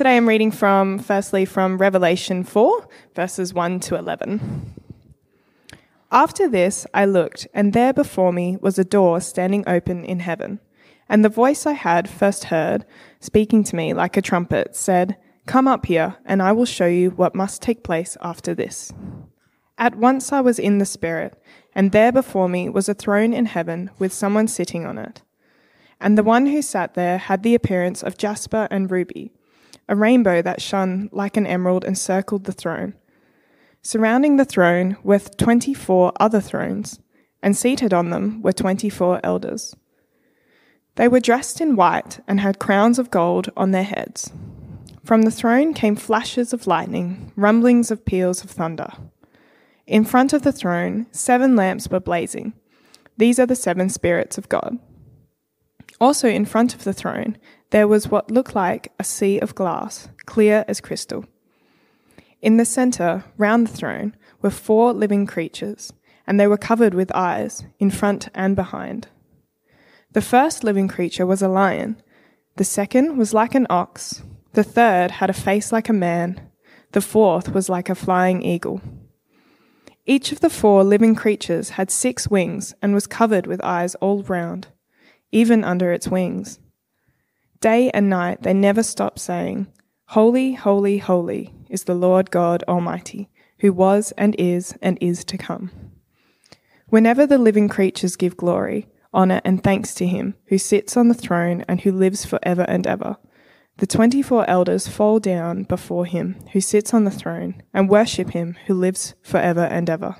Today I'm reading from, firstly, from Revelation 4, verses 1 to 11. After this, I looked, and there before me was a door standing open in heaven. And the voice I had first heard, speaking to me like a trumpet, said, Come up here, and I will show you what must take place after this. At once I was in the Spirit, and there before me was a throne in heaven with someone sitting on it. And the one who sat there had the appearance of jasper and ruby. A rainbow that shone like an emerald encircled the throne. Surrounding the throne were 24 other thrones, and seated on them were 24 elders. They were dressed in white and had crowns of gold on their heads. From the throne came flashes of lightning, rumblings of peals of thunder. In front of the throne, seven lamps were blazing. These are the seven spirits of God. Also, in front of the throne, there was what looked like a sea of glass, clear as crystal. In the centre, round the throne, were four living creatures, and they were covered with eyes, in front and behind. The first living creature was a lion, the second was like an ox, the third had a face like a man, the fourth was like a flying eagle. Each of the four living creatures had six wings and was covered with eyes all round, even under its wings. Day and night they never stop saying, Holy, holy, holy is the Lord God Almighty, who was and is and is to come. Whenever the living creatures give glory, honour, and thanks to him who sits on the throne and who lives for ever and ever, the twenty four elders fall down before him who sits on the throne and worship him who lives for ever and ever.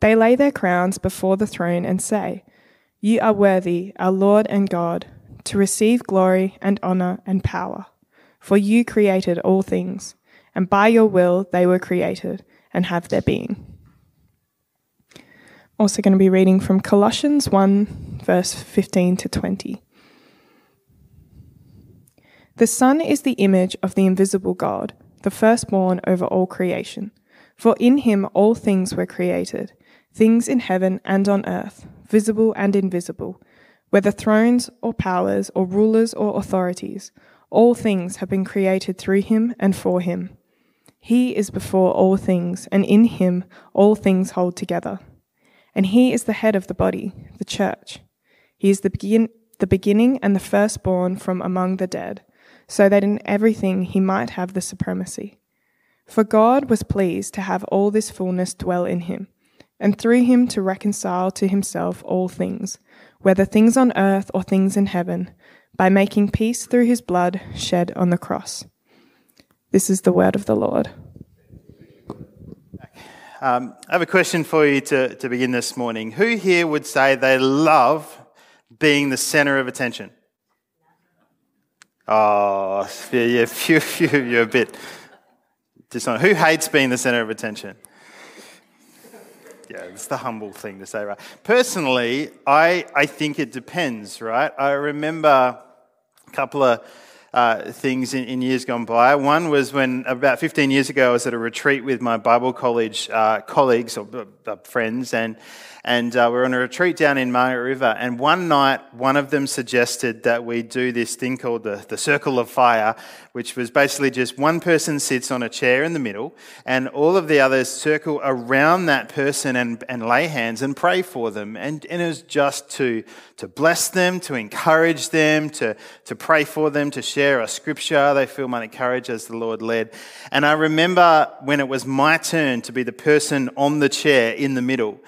They lay their crowns before the throne and say, You are worthy, our Lord and God, to receive glory and honour and power for you created all things, and by your will they were created and have their being. Also, going to be reading from Colossians 1, verse 15 to 20. The Son is the image of the invisible God, the firstborn over all creation. For in him all things were created, things in heaven and on earth, visible and invisible, whether thrones or powers or rulers or authorities. All things have been created through him and for him. He is before all things, and in him all things hold together. And he is the head of the body, the church. He is the, begin- the beginning and the firstborn from among the dead, so that in everything he might have the supremacy. For God was pleased to have all this fullness dwell in him, and through him to reconcile to himself all things, whether things on earth or things in heaven by making peace through his blood shed on the cross. This is the word of the Lord. Um, I have a question for you to, to begin this morning. Who here would say they love being the center of attention? Oh, yeah, few, few, you're a bit dishonest. Who hates being the center of attention? Yeah, it's the humble thing to say, right? Personally, I, I think it depends, right? I remember a couple of uh, things in, in, years gone by. One was when about 15 years ago, I was at a retreat with my Bible college uh, colleagues or uh, friends, and and uh, we are on a retreat down in Margaret River. And one night, one of them suggested that we do this thing called the, the Circle of Fire, which was basically just one person sits on a chair in the middle, and all of the others circle around that person and, and lay hands and pray for them. And, and it was just to, to bless them, to encourage them, to, to pray for them, to share a scripture they feel might encourage as the Lord led. And I remember when it was my turn to be the person on the chair in the middle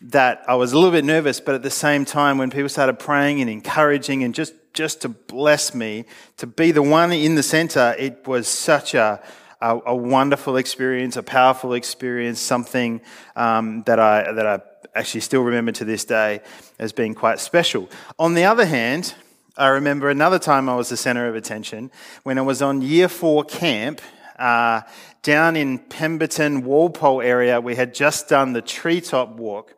that I was a little bit nervous, but at the same time, when people started praying and encouraging and just, just to bless me, to be the one in the center, it was such a, a, a wonderful experience, a powerful experience, something um, that, I, that I actually still remember to this day as being quite special. On the other hand, I remember another time I was the center of attention when I was on year four camp uh, down in Pemberton, Walpole area. We had just done the treetop walk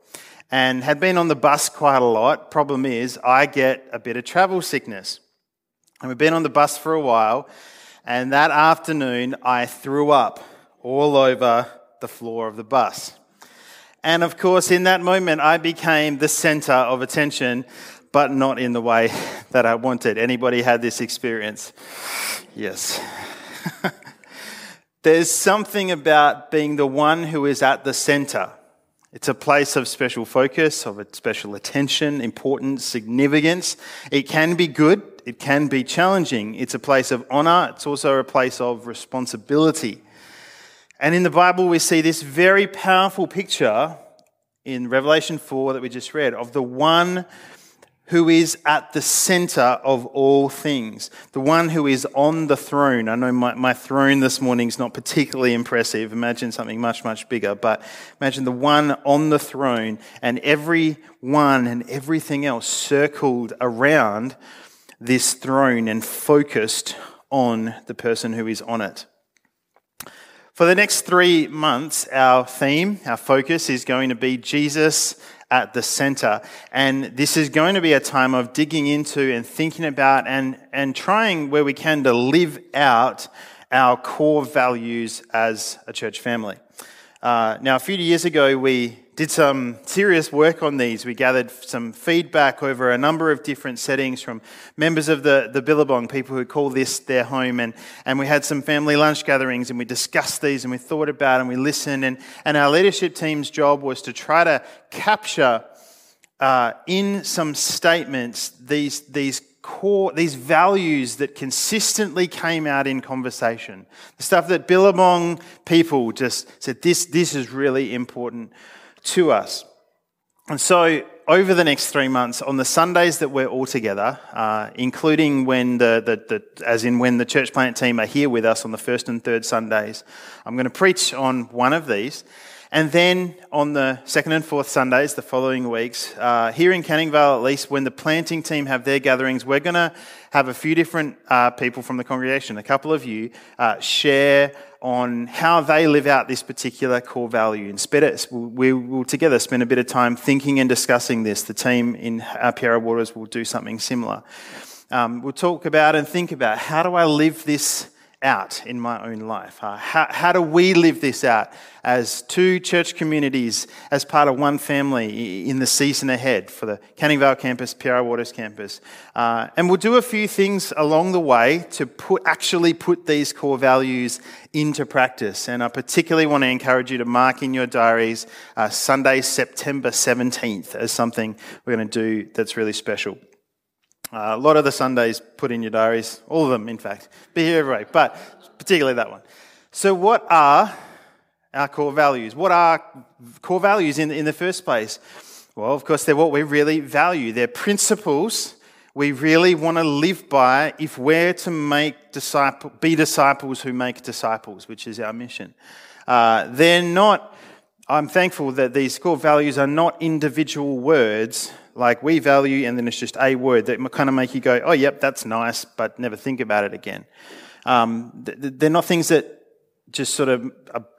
and had been on the bus quite a lot. Problem is, I get a bit of travel sickness. And we've been on the bus for a while, and that afternoon I threw up all over the floor of the bus. And of course, in that moment, I became the center of attention, but not in the way that I wanted. Anybody had this experience? Yes. There's something about being the one who is at the center. It's a place of special focus, of special attention, importance, significance. It can be good, it can be challenging. It's a place of honor, it's also a place of responsibility. And in the Bible, we see this very powerful picture in Revelation 4 that we just read of the one who is at the center of all things, the one who is on the throne. I know my, my throne this morning is not particularly impressive. Imagine something much, much bigger, but imagine the one on the throne and every one and everything else circled around this throne and focused on the person who is on it. For the next three months, our theme, our focus is going to be Jesus at the center. And this is going to be a time of digging into and thinking about and, and trying where we can to live out our core values as a church family. Uh, now, a few years ago, we did some serious work on these. We gathered some feedback over a number of different settings from members of the, the Billabong, people who call this their home. And, and we had some family lunch gatherings and we discussed these and we thought about and we listened. And, and our leadership team's job was to try to capture uh, in some statements these, these core, these values that consistently came out in conversation. The stuff that Billabong people just said, this, this is really important to us. And so, over the next three months, on the Sundays that we're all together, uh, including when the, the, the, as in when the church plant team are here with us on the first and third Sundays, I'm going to preach on one of these. And then on the second and fourth Sundays, the following weeks, uh, here in Canning Vale, at least, when the planting team have their gatherings, we're going to have a few different uh, people from the congregation, a couple of you, uh, share on how they live out this particular core value. And spend it, we will together spend a bit of time thinking and discussing this. The team in our Piara Waters will do something similar. Um, we'll talk about and think about how do I live this out in my own life? Uh, how, how do we live this out as two church communities, as part of one family in the season ahead for the Canning Vale campus, Piara Waters campus? Uh, and we'll do a few things along the way to put, actually put these core values into practice. And I particularly want to encourage you to mark in your diaries uh, Sunday, September 17th as something we're going to do that's really special. Uh, a lot of the Sundays put in your diaries, all of them, in fact. Be here every week, but particularly that one. So, what are our core values? What are core values in, in the first place? Well, of course, they're what we really value. They're principles we really want to live by if we're to make disciple, be disciples who make disciples, which is our mission. Uh, they're not, I'm thankful that these core values are not individual words like we value, and then it's just a word that kind of make you go, oh, yep, that's nice, but never think about it again. Um, they're not things that just sort of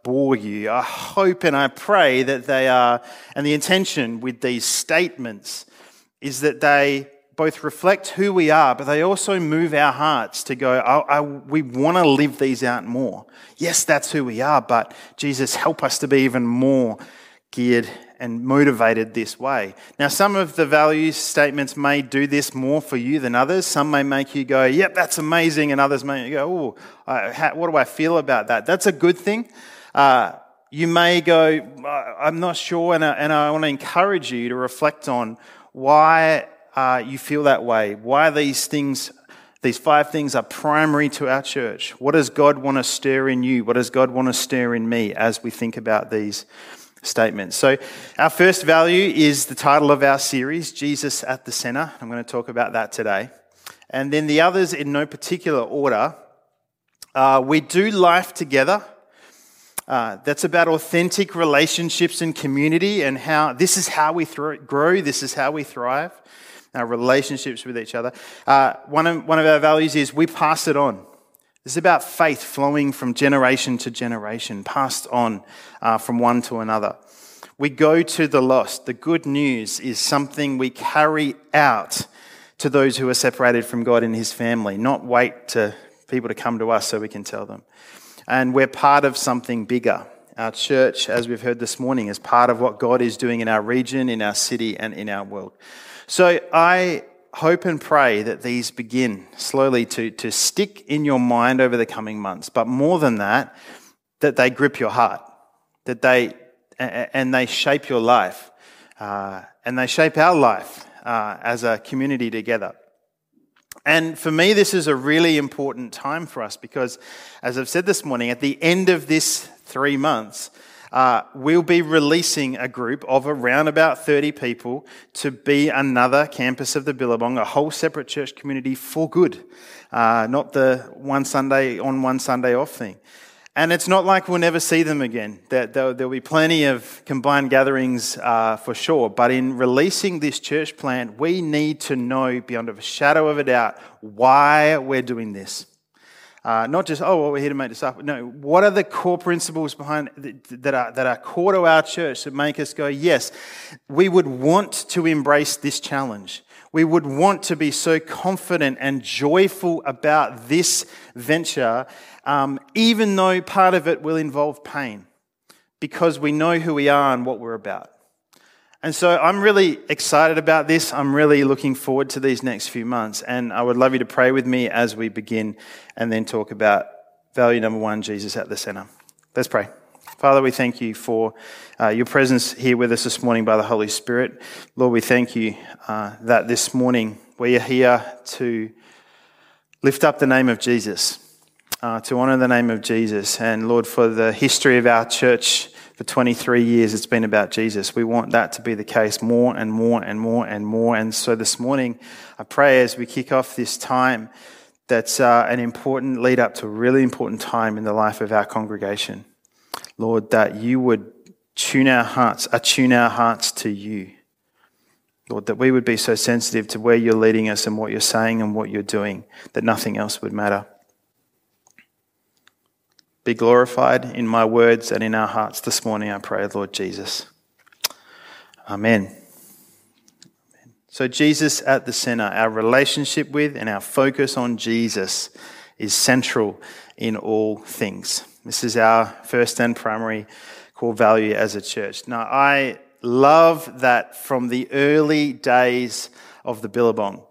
bore you. I hope and I pray that they are, and the intention with these statements is that they both reflect who we are, but they also move our hearts to go, I, I, we want to live these out more. Yes, that's who we are, but Jesus, help us to be even more geared and motivated this way. Now, some of the value statements may do this more for you than others. Some may make you go, yep, that's amazing, and others may go, oh, what do I feel about that? That's a good thing. Uh, you may go, I'm not sure, and I, and I want to encourage you to reflect on why uh, you feel that way, why these things these five things are primary to our church. What does God want to stir in you? What does God want to stir in me as we think about these statements. So, our first value is the title of our series, Jesus at the Center. I'm going to talk about that today. And then the others, in no particular order, uh, we do life together. Uh, that's about authentic relationships and community, and how this is how we grow, this is how we thrive, our relationships with each other. Uh, one, of, one of our values is we pass it on. This is about faith flowing from generation to generation, passed on uh, from one to another. We go to the lost. The good news is something we carry out to those who are separated from God and His family, not wait to people to come to us so we can tell them. And we're part of something bigger. Our church, as we've heard this morning, is part of what God is doing in our region, in our city, and in our world. So I hope and pray that these begin slowly to, to stick in your mind over the coming months. But more than that, that they grip your heart, that they, and they shape your life, uh, and they shape our life uh, as a community together. And for me, this is a really important time for us because, as I've said this morning, at the end of this three months, uh, we'll be releasing a group of around about 30 people to be another campus of the Billabong, a whole separate church community for good, uh, not the one Sunday on, one Sunday off thing. And it's not like we'll never see them again. There'll be plenty of combined gatherings uh, for sure. But in releasing this church plant, we need to know beyond a shadow of a doubt why we're doing this. Uh, not just, oh, well, we're here to make disciples. No, what are the core principles behind that are, that are core to our church that make us go, yes, we would want to embrace this challenge. We would want to be so confident and joyful about this venture um, even though part of it will involve pain, because we know who we are and what we're about. And so I'm really excited about this. I'm really looking forward to these next few months. And I would love you to pray with me as we begin and then talk about value number one Jesus at the center. Let's pray. Father, we thank you for uh, your presence here with us this morning by the Holy Spirit. Lord, we thank you uh, that this morning we are here to lift up the name of Jesus uh, to honour the name of Jesus. And Lord, for the history of our church for 23 years, it's been about Jesus. We want that to be the case more and more and more and more. And so this morning, I pray as we kick off this time, that's uh, an important lead up to a really important time in the life of our congregation. Lord, that you would tune our hearts, attune our hearts to you. Lord, that we would be so sensitive to where you're leading us and what you're saying and what you're doing that nothing else would matter. Be glorified in my words and in our hearts this morning, I pray, Lord Jesus. Amen. So, Jesus at the center, our relationship with and our focus on Jesus is central in all things. This is our first and primary core value as a church. Now, I love that from the early days of the Billabong,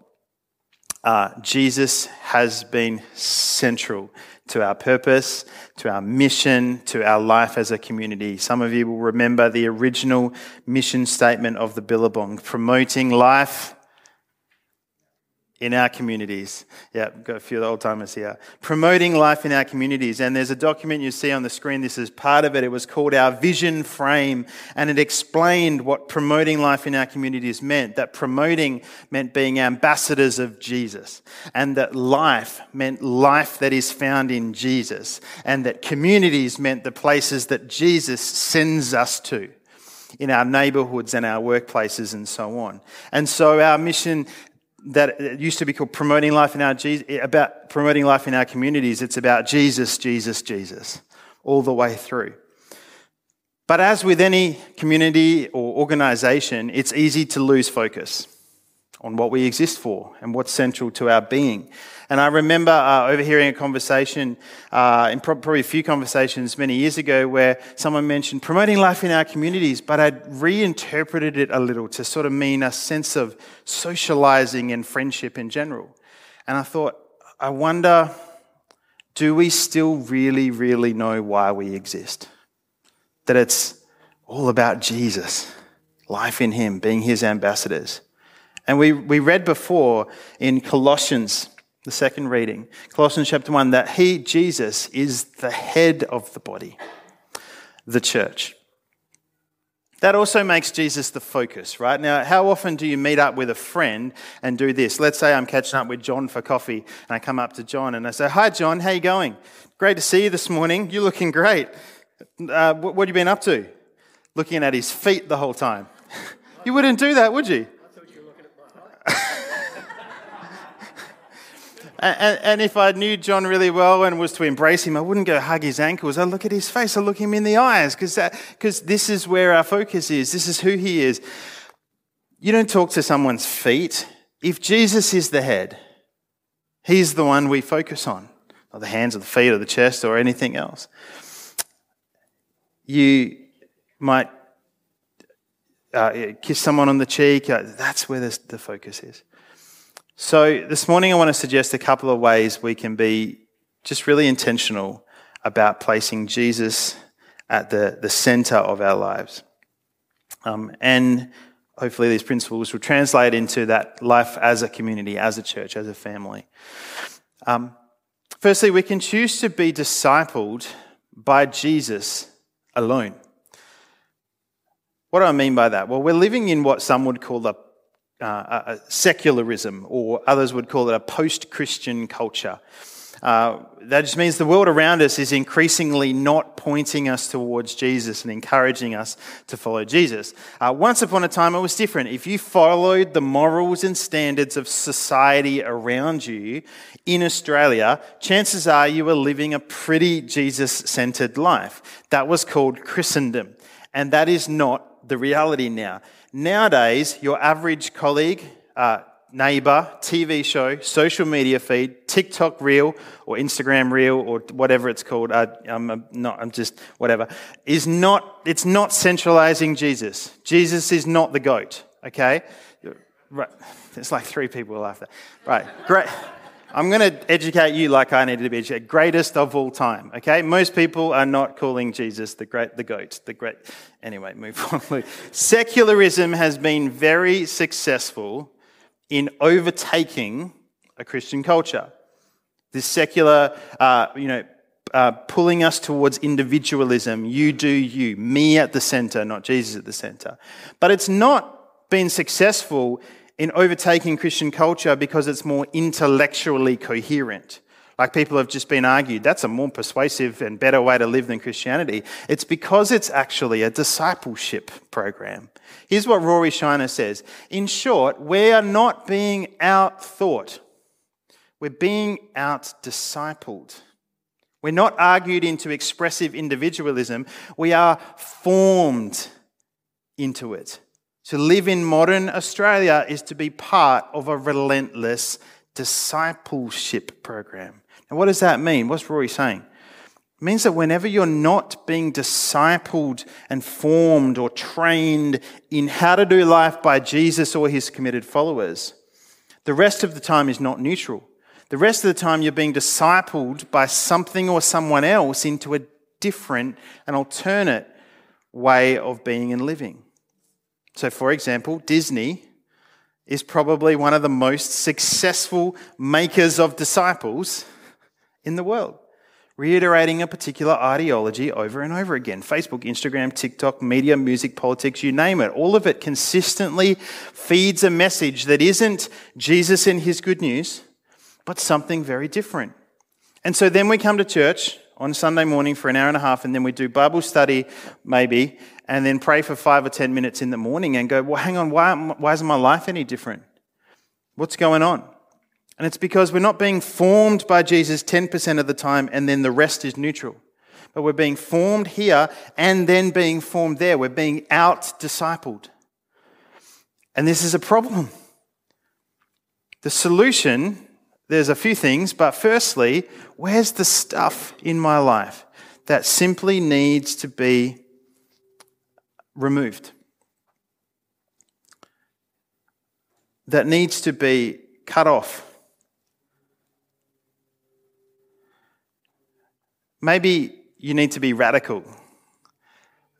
uh, Jesus has been central to our purpose, to our mission, to our life as a community. Some of you will remember the original mission statement of the Billabong promoting life in our communities. Yeah, got a few of the old timers here. Promoting life in our communities. And there's a document you see on the screen. This is part of it. It was called Our Vision Frame. And it explained what promoting life in our communities meant. That promoting meant being ambassadors of Jesus. And that life meant life that is found in Jesus. And that communities meant the places that Jesus sends us to in our neighborhoods and our workplaces and so on. And so our mission that used to be called promoting life in our about promoting life in our communities. It's about Jesus, Jesus, Jesus, all the way through. But as with any community or organization, it's easy to lose focus on what we exist for and what's central to our being. And I remember uh, overhearing a conversation, uh, in probably a few conversations many years ago, where someone mentioned promoting life in our communities, but I'd reinterpreted it a little to sort of mean a sense of socializing and friendship in general. And I thought, I wonder, do we still really, really know why we exist? That it's all about Jesus, life in Him, being His ambassadors. And we, we read before in Colossians the second reading, Colossians chapter 1, that he, Jesus, is the head of the body, the church. That also makes Jesus the focus, right? Now, how often do you meet up with a friend and do this? Let's say I'm catching up with John for coffee, and I come up to John and I say, Hi, John, how you going? Great to see you this morning. You're looking great. Uh, what, what have you been up to? Looking at his feet the whole time. you wouldn't do that, would you? And, and, if I knew John really well and was to embrace him, I wouldn't go hug his ankles. I'd look at his face, I'd look him in the eyes, because this is where our focus is. This is who he is. You don't talk to someone's feet. If Jesus is the head, he's the one we focus on, not the hands or the feet or the chest or anything else. You might uh, kiss someone on the cheek, uh, that's where the, the focus is. So, this morning I want to suggest a couple of ways we can be just really intentional about placing Jesus at the, the center of our lives. Um, and hopefully, these principles will translate into that life as a community, as a church, as a family. Um, firstly, we can choose to be discipled by Jesus alone. What do I mean by that? Well, we're living in what some would call a uh, secularism, or others would call it a post Christian culture. Uh, that just means the world around us is increasingly not pointing us towards Jesus and encouraging us to follow Jesus. Uh, once upon a time, it was different. If you followed the morals and standards of society around you in Australia, chances are you were living a pretty Jesus centered life. That was called Christendom. And that is not the reality now. Nowadays, your average colleague, uh, neighbor, TV show, social media feed, TikTok reel or Instagram reel or whatever it's called, uh, I'm not, I'm just whatever, is not, it's not centralizing Jesus. Jesus is not the goat, okay? Right. It's like three people after. Right. Great. I'm going to educate you like I needed to be educated. Greatest of all time. Okay, most people are not calling Jesus the great, the goat, the great. Anyway, move on. Secularism has been very successful in overtaking a Christian culture. This secular, uh, you know, uh, pulling us towards individualism. You do you, me at the center, not Jesus at the center. But it's not been successful in overtaking Christian culture because it's more intellectually coherent. Like people have just been argued, that's a more persuasive and better way to live than Christianity. It's because it's actually a discipleship program. Here's what Rory Shiner says In short, we are not being out thought, we're being out discipled. We're not argued into expressive individualism, we are formed into it. To live in modern Australia is to be part of a relentless discipleship program. Now, what does that mean? What's Rory saying? It means that whenever you're not being discipled and formed or trained in how to do life by Jesus or his committed followers, the rest of the time is not neutral. The rest of the time, you're being discipled by something or someone else into a different and alternate way of being and living. So, for example, Disney is probably one of the most successful makers of disciples in the world, reiterating a particular ideology over and over again. Facebook, Instagram, TikTok, media, music, politics, you name it. All of it consistently feeds a message that isn't Jesus and his good news, but something very different. And so then we come to church on Sunday morning for an hour and a half, and then we do Bible study, maybe, and then pray for five or 10 minutes in the morning and go, well, hang on, why, why isn't my life any different? What's going on? And it's because we're not being formed by Jesus 10% of the time and then the rest is neutral. But we're being formed here and then being formed there. We're being out discipled. And this is a problem. The solution there's a few things, but firstly, where's the stuff in my life that simply needs to be removed? That needs to be cut off. Maybe you need to be radical,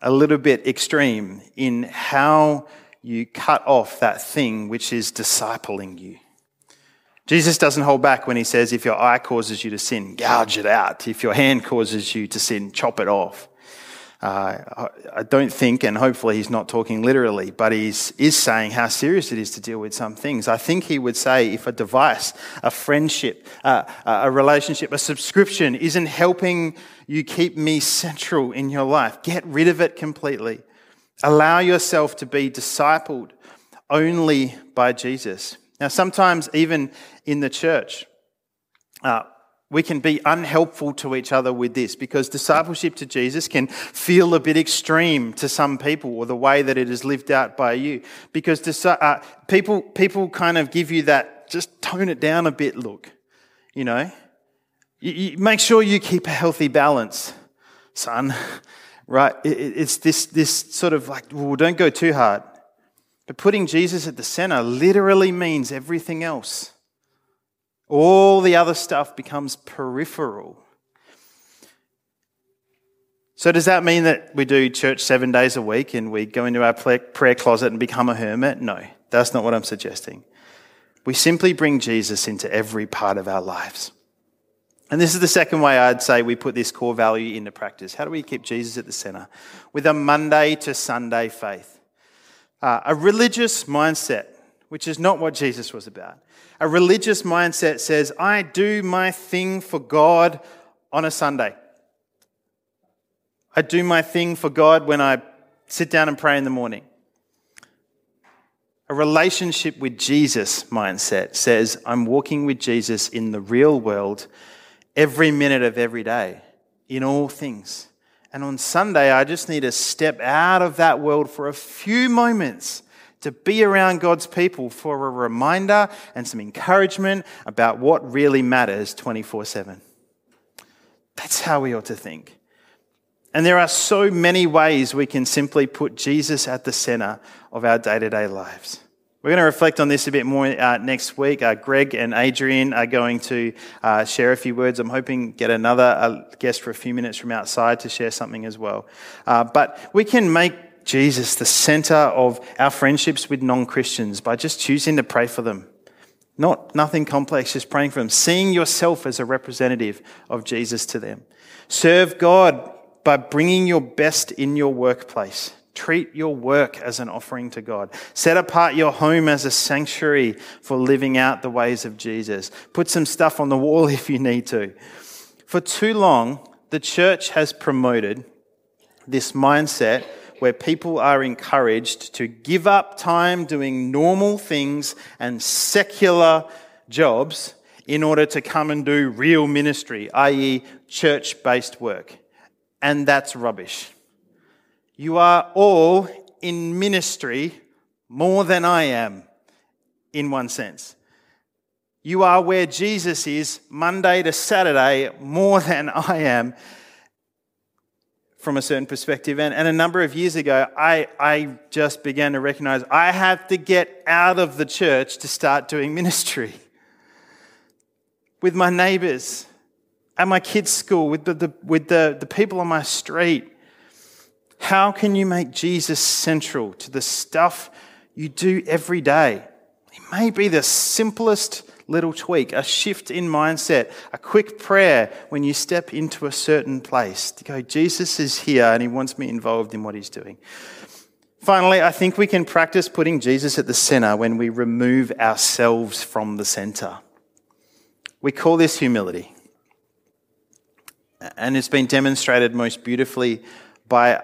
a little bit extreme in how you cut off that thing which is discipling you. Jesus doesn't hold back when he says, if your eye causes you to sin, gouge it out. If your hand causes you to sin, chop it off. Uh, I don't think, and hopefully he's not talking literally, but he is saying how serious it is to deal with some things. I think he would say if a device, a friendship, uh, a relationship, a subscription isn't helping you keep me central in your life, get rid of it completely. Allow yourself to be discipled only by Jesus. Now, sometimes even in the church, uh, we can be unhelpful to each other with this because discipleship to Jesus can feel a bit extreme to some people or the way that it is lived out by you. Because uh, people, people kind of give you that just tone it down a bit look, you know. You, you make sure you keep a healthy balance, son, right? It, it's this, this sort of like, well, don't go too hard. But putting Jesus at the center literally means everything else All the other stuff becomes peripheral. So, does that mean that we do church seven days a week and we go into our prayer closet and become a hermit? No, that's not what I'm suggesting. We simply bring Jesus into every part of our lives. And this is the second way I'd say we put this core value into practice. How do we keep Jesus at the center? With a Monday to Sunday faith. Uh, a religious mindset, which is not what Jesus was about. A religious mindset says, I do my thing for God on a Sunday. I do my thing for God when I sit down and pray in the morning. A relationship with Jesus mindset says, I'm walking with Jesus in the real world every minute of every day, in all things. And on Sunday, I just need to step out of that world for a few moments to be around God's people for a reminder and some encouragement about what really matters 24 7. That's how we ought to think. And there are so many ways we can simply put Jesus at the center of our day to day lives. We're going to reflect on this a bit more uh, next week. Uh, Greg and Adrian are going to uh, share a few words. I'm hoping get another uh, guest for a few minutes from outside to share something as well. Uh, but we can make Jesus the center of our friendships with non-Christians by just choosing to pray for them. Not nothing complex, just praying for them. Seeing yourself as a representative of Jesus to them. Serve God by bringing your best in your workplace Treat your work as an offering to God. Set apart your home as a sanctuary for living out the ways of Jesus. Put some stuff on the wall if you need to. For too long, the church has promoted this mindset where people are encouraged to give up time doing normal things and secular jobs in order to come and do real ministry, i.e., church based work. And that's rubbish. You are all in ministry more than I am, in one sense. You are where Jesus is Monday to Saturday more than I am from a certain perspective. And, and a number of years ago, I, I just began to recognize I have to get out of the church to start doing ministry with my neighbors, at my kids' school, with the, the with the, the people on my street how can you make Jesus central to the stuff you do every day? It may be the simplest little tweak, a shift in mindset, a quick prayer when you step into a certain place to go, Jesus is here and he wants me involved in what he's doing. Finally, I think we can practice putting Jesus at the center when we remove ourselves from the center. We call this humility. And it's been demonstrated most beautifully by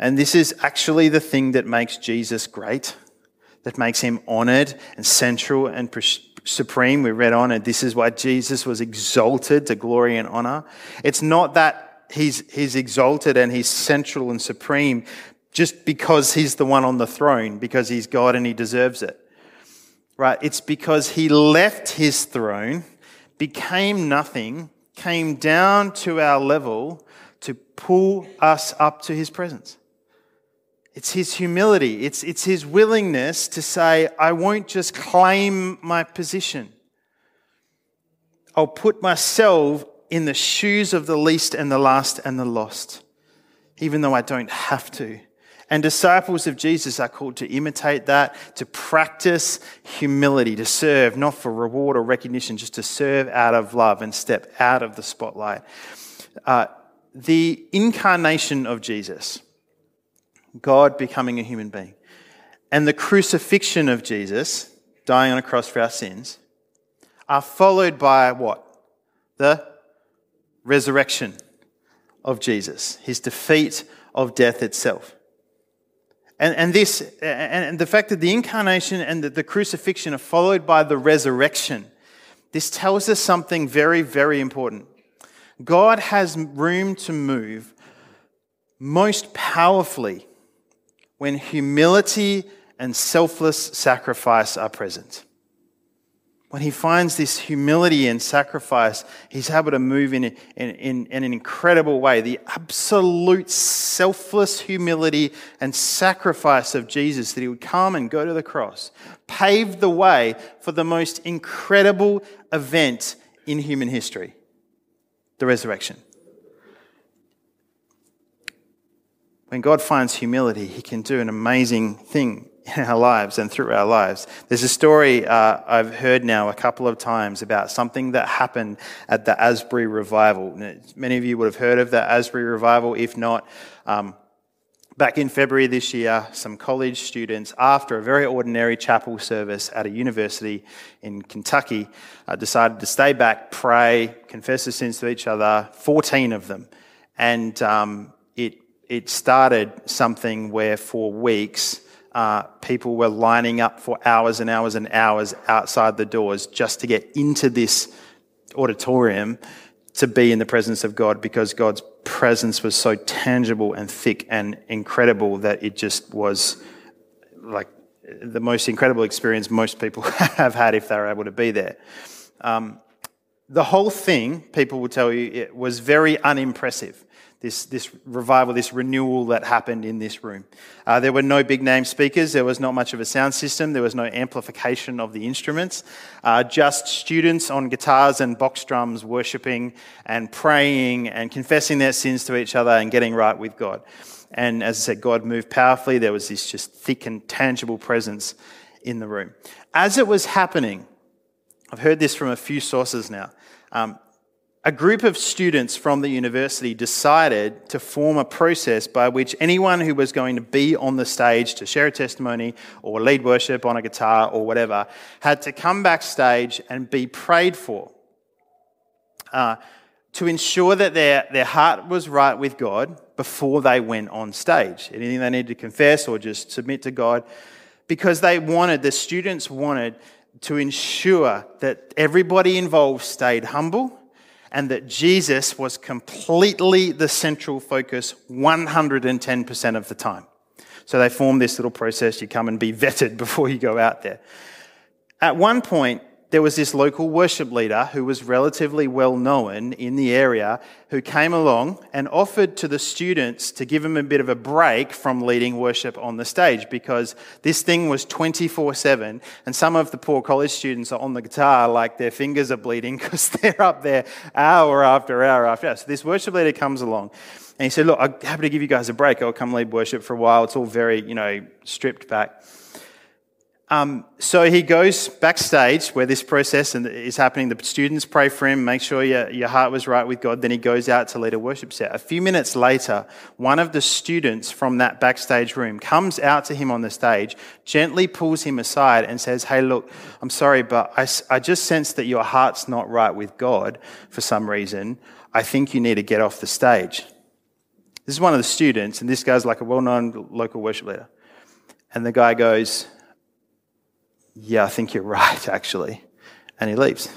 And this is actually the thing that makes Jesus great, that makes him honored and central and supreme. We read on, and this is why Jesus was exalted to glory and honor. It's not that he's, he's exalted and he's central and supreme just because he's the one on the throne, because he's God and he deserves it. Right? It's because he left his throne, became nothing, came down to our level to pull us up to his presence. It's his humility. It's, it's his willingness to say, I won't just claim my position. I'll put myself in the shoes of the least and the last and the lost, even though I don't have to. And disciples of Jesus are called to imitate that, to practice humility, to serve, not for reward or recognition, just to serve out of love and step out of the spotlight. Uh, the incarnation of Jesus God becoming a human being. And the crucifixion of Jesus, dying on a cross for our sins, are followed by what? The resurrection of Jesus, his defeat of death itself. And, and this, and the fact that the incarnation and the, the crucifixion are followed by the resurrection this tells us something very, very important. God has room to move most powerfully when humility and selfless sacrifice are present. When he finds this humility and sacrifice, he's able to move in, in, in, in, an incredible way. The absolute selfless humility and sacrifice of Jesus, that he would come and go to the cross, paved the way for the most incredible event in human history the resurrection. When God finds humility, he can do an amazing thing in our lives and through our lives. There's a story uh, I've heard now a couple of times about something that happened at the Asbury Revival. Many of you would have heard of the Asbury Revival. If not, um, back in February this year, some college students, after a very ordinary chapel service at a university in Kentucky, uh, decided to stay back, pray, confess their sins to each other, 14 of them. And um, it, it started something where for weeks, uh, people were lining up for hours and hours and hours outside the doors just to get into this auditorium to be in the presence of God because God's presence was so tangible and thick and incredible that it just was like the most incredible experience most people have had if they were able to be there. Um, the whole thing, people will tell you, it was very unimpressive this, this revival, this renewal that happened in this room. Uh, there were no big name speakers, there was not much of a sound system, there was no amplification of the instruments, uh, just students on guitars and box drums worshiping and praying and confessing their sins to each other and getting right with God. And as I said, God moved powerfully. There was this just thick and tangible presence in the room. As it was happening, I've heard this from a few sources now. Um, a group of students from the university decided to form a process by which anyone who was going to be on the stage to share a testimony or lead worship on a guitar or whatever had to come backstage and be prayed for uh, to ensure that their, their heart was right with God before they went on stage. Anything they needed to confess or just submit to God, because they wanted, the students wanted to ensure that everybody involved stayed humble and that Jesus was completely the central focus 110% of the time. So they formed this little process. You come and be vetted before you go out there. At one point, there was this local worship leader who was relatively well known in the area who came along and offered to the students to give him a bit of a break from leading worship on the stage because this thing was 24 7 and some of the poor college students are on the guitar like their fingers are bleeding because they're up there hour after hour after hour. So this worship leader comes along and he said, Look, I'm happy to give you guys a break. I'll come lead worship for a while. It's all very, you know, stripped back. Um, so he goes backstage where this process is happening. The students pray for him, make sure your, your heart was right with God. Then he goes out to lead a worship set. A few minutes later, one of the students from that backstage room comes out to him on the stage, gently pulls him aside, and says, Hey, look, I'm sorry, but I, I just sense that your heart's not right with God for some reason. I think you need to get off the stage. This is one of the students, and this guy's like a well known local worship leader. And the guy goes, yeah, I think you're right, actually. And he leaves.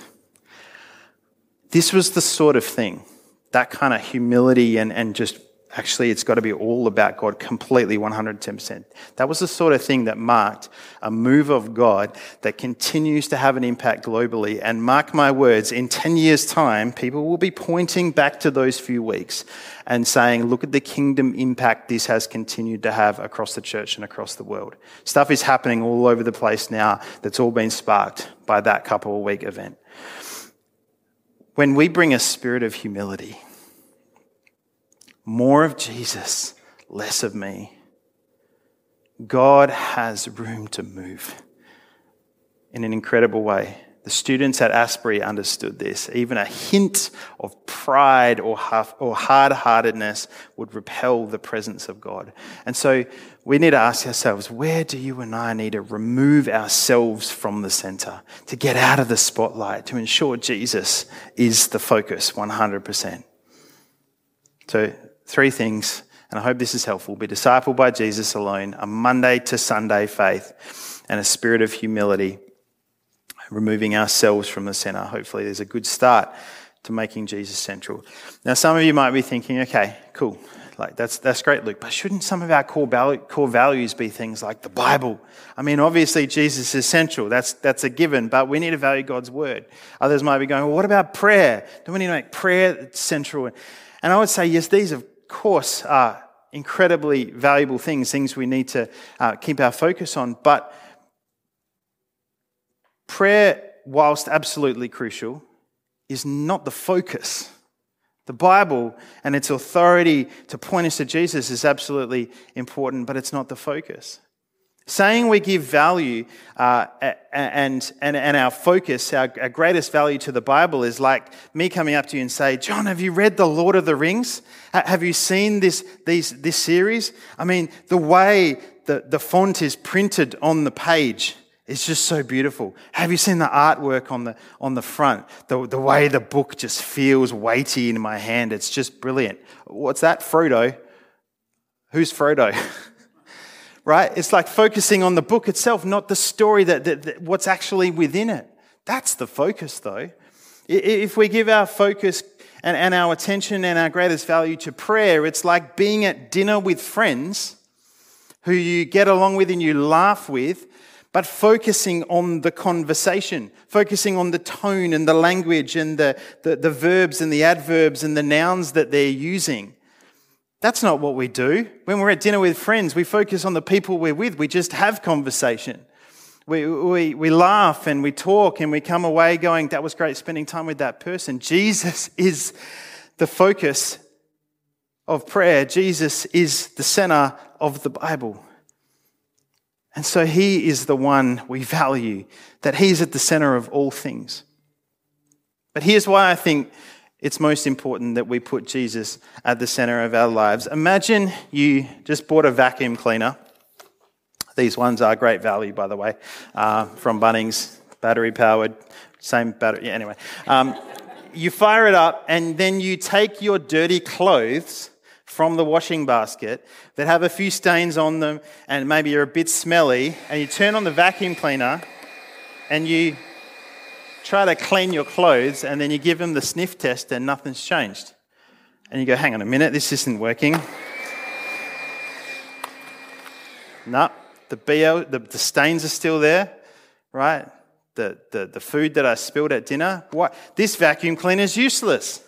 This was the sort of thing, that kind of humility and, and just actually it's got to be all about God completely 110%. That was the sort of thing that marked a move of God that continues to have an impact globally. And mark my words, in 10 years' time, people will be pointing back to those few weeks and saying, look at the kingdom impact this has continued to have across the church and across the world. Stuff is happening all over the place now that's all been sparked by that couple of week event. When we bring a spirit of humility, more of Jesus, less of me. God has room to move in an incredible way. The students at Asbury understood this. Even a hint of pride or, or hard heartedness would repel the presence of God. And so we need to ask ourselves where do you and I need to remove ourselves from the center, to get out of the spotlight, to ensure Jesus is the focus 100%? So three things, and I hope this is helpful be discipled by Jesus alone, a Monday to Sunday faith, and a spirit of humility. removing ourselves from the center. Hopefully, there's a good start to making Jesus central. Now, some of you might be thinking, okay, cool. Like that's that's great, Luke. But shouldn't some of our core, value, core values be things like the Bible? I mean, obviously Jesus is central. That's that's a given. But we need to value God's word. Others might be going, well, what about prayer? Do we need to make prayer central? And I would say, yes, these of course are incredibly valuable things, things we need to uh, keep our focus on. But prayer, whilst absolutely crucial, is not the focus. The Bible and its authority to point us to Jesus is absolutely important, but it's not the focus. Saying we give value uh, and, and, and our focus, our, our greatest value to the Bible is like me coming up to you and say, John, have you read The Lord of the Rings? Have you seen this, these, this series? I mean, the way the, the font is printed on the page it's just so beautiful. Have you seen the artwork on the, on the front? The, the way the book just feels weighty in my hand. It's just brilliant. What's that? Frodo. Who's Frodo? right? It's like focusing on the book itself, not the story that, that, that what's actually within it. That's the focus, though. If we give our focus and, and our attention and our greatest value to prayer, it's like being at dinner with friends who you get along with and you laugh with, but focusing on the conversation, focusing on the tone and the language and the, the, the, verbs and the adverbs and the nouns that they're using. That's not what we do. When we're at dinner with friends, we focus on the people we're with. We just have conversation. We, we, we laugh and we talk and we come away going, that was great spending time with that person. Jesus is the focus of prayer. Jesus is the center of the Bible. And so he is the one we value, that he's at the center of all things. But here's why I think it's most important that we put Jesus at the center of our lives. Imagine you just bought a vacuum cleaner. These ones are great value, by the way, uh, from Bunnings, battery powered, same battery. Yeah, anyway. Um, you fire it up, and then you take your dirty clothes from the washing basket that have a few stains on them and maybe you're a bit smelly, and you turn on the vacuum cleaner and you try to clean your clothes, and then you give them the sniff test and nothing's changed. And you go, hang on a minute, this isn't working. no, the BO, the, the stains are still there, right? The, the, the food that I spilled at dinner, what? This vacuum cleaner is useless.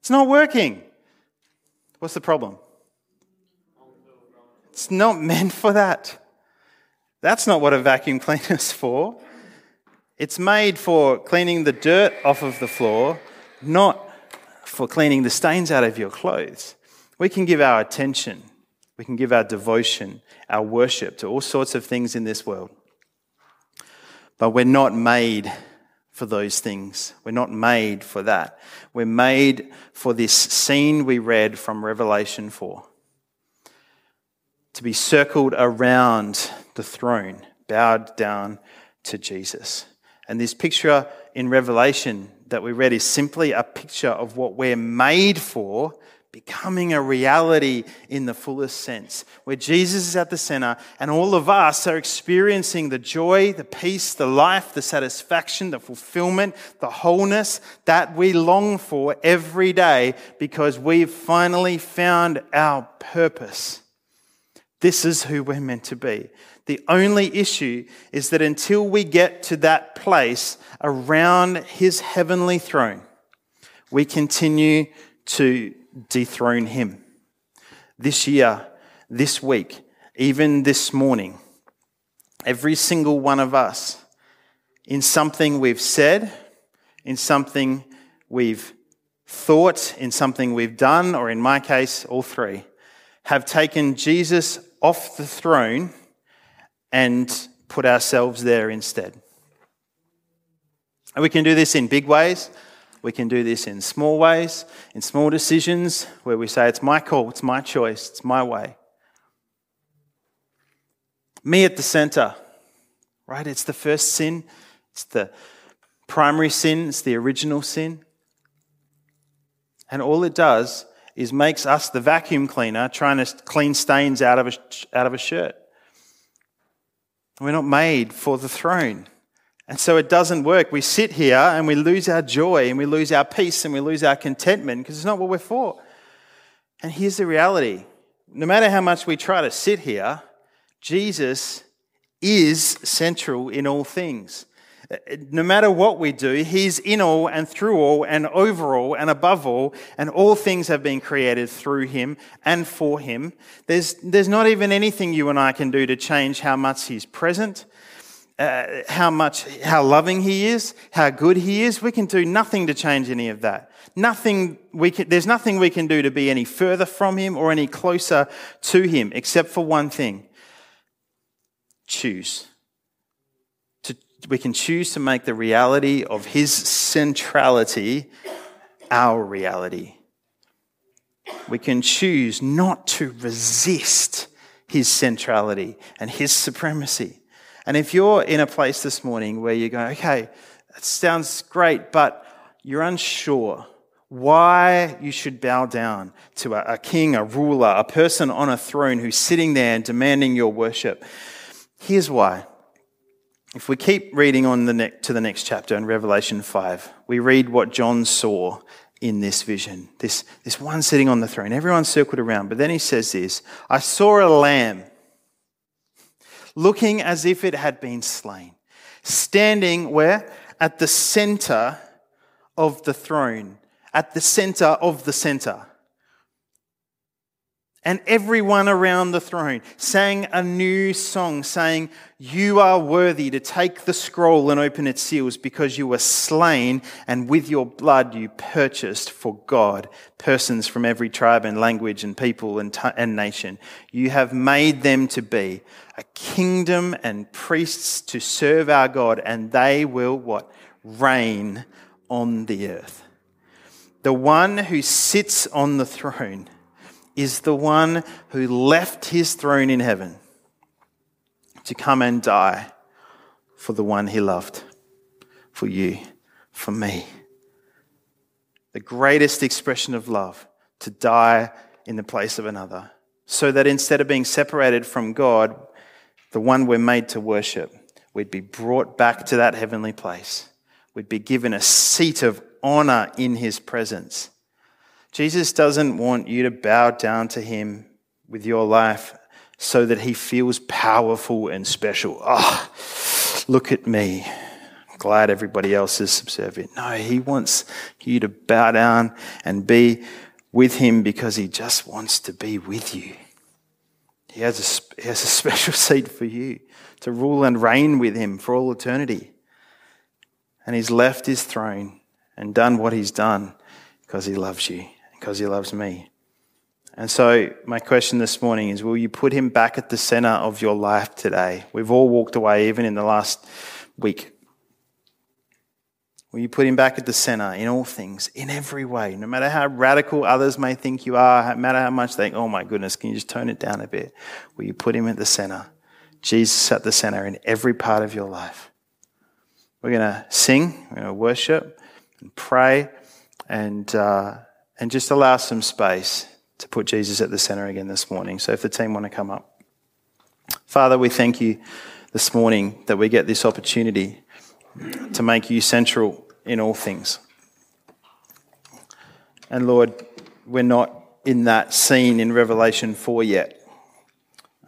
It's not working. What's the problem? It's not meant for that. That's not what a vacuum cleaner is for. It's made for cleaning the dirt off of the floor, not for cleaning the stains out of your clothes. We can give our attention, we can give our devotion, our worship to all sorts of things in this world. But we're not made for those things. We're not made for that. We're made for this scene we read from Revelation 4 to be circled around the throne, bowed down to Jesus. And this picture in Revelation that we read is simply a picture of what we're made for becoming a reality in the fullest sense, where Jesus is at the center and all of us are experiencing the joy, the peace, the life, the satisfaction, the fulfillment, the wholeness that we long for every day because we've finally found our purpose. This is who we're meant to be. The only issue is that until we get to that place around his heavenly throne, we continue to dethrone him. This year, this week, even this morning, every single one of us, in something we've said, in something we've thought, in something we've done, or in my case, all three, have taken Jesus off the throne and put ourselves there instead. And we can do this in big ways. We can do this in small ways, in small decisions where we say, It's my call, it's my choice, it's my way. Me at the center, right? It's the first sin, it's the primary sin, it's the original sin. And all it does is makes us the vacuum cleaner trying to clean stains out of a, out of a shirt. We're not made for the throne. And so it doesn't work. We sit here and we lose our joy and we lose our peace and we lose our contentment because it's not what we're for. And here's the reality no matter how much we try to sit here, Jesus is central in all things. No matter what we do, He's in all and through all and over all and above all, and all things have been created through Him and for Him. There's, there's not even anything you and I can do to change how much He's present, uh, how much, how loving He is, how good He is. We can do nothing to change any of that. Nothing we can, there's nothing we can do to be any further from Him or any closer to Him, except for one thing choose we can choose to make the reality of his centrality our reality. We can choose not to resist his centrality and his supremacy. And if you're in a place this morning where you go, okay, that sounds great, but you're unsure why you should bow down to a, a king, a ruler, a person on a throne who's sitting there and demanding your worship, here's why. If we keep reading on the ne- to the next chapter in Revelation 5, we read what John saw in this vision. This, this one sitting on the throne, everyone circled around. But then he says this I saw a lamb looking as if it had been slain, standing where? At the center of the throne, at the center of the center and everyone around the throne sang a new song, saying, You are worthy to take the scroll and open its seals because you were slain, and with your blood you purchased for God persons from every tribe and language and people and, t- and nation. You have made them to be a kingdom and priests to serve our God, and they will what? Reign on the earth. The one who sits on the throne is the one who left his throne in heaven to come and die for the one he loved, for you, for me. The greatest expression of love, to die in the place of another, so that instead of being separated from God, the one we're made to worship, we'd be brought back to that heavenly place. We'd be given a seat of honor in his presence Jesus doesn't want you to bow down to him with your life so that he feels powerful and special. Ah, oh, look at me. I'm Glad everybody else is subservient. No, he wants you to bow down and be with him because he just wants to be with you. He has a, he has a special seat for you to rule and reign with him for all eternity. And he's left his throne and done what he's done because he loves you because he loves me. And so, my question this morning is Will you put him back at the center of your life today? We've all walked away, even in the last week. Will you put him back at the center in all things, in every way, no matter how radical others may think you are, no matter how much they think, oh my goodness, can you just tone it down a bit? Will you put him at the center? Jesus at the center in every part of your life. We're going to sing, we're going to worship and pray and. Uh, and just allow some space to put Jesus at the center again this morning. So if the team want to come up. Father, we thank you this morning that we get this opportunity to make you central in all things. And Lord, we're not in that scene in Revelation 4 yet,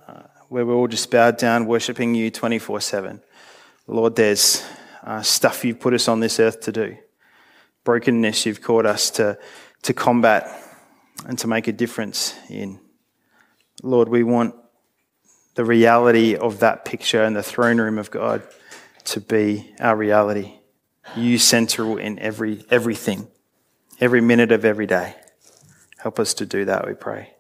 uh, where we're all just bowed down worshiping you 24 7. Lord, there's uh, stuff you've put us on this earth to do, brokenness you've called us to to combat and to make a difference in. Lord, we want the reality of that picture and the throne room of God to be our reality. You central in every everything, every minute of every day. Help us to do that, we pray.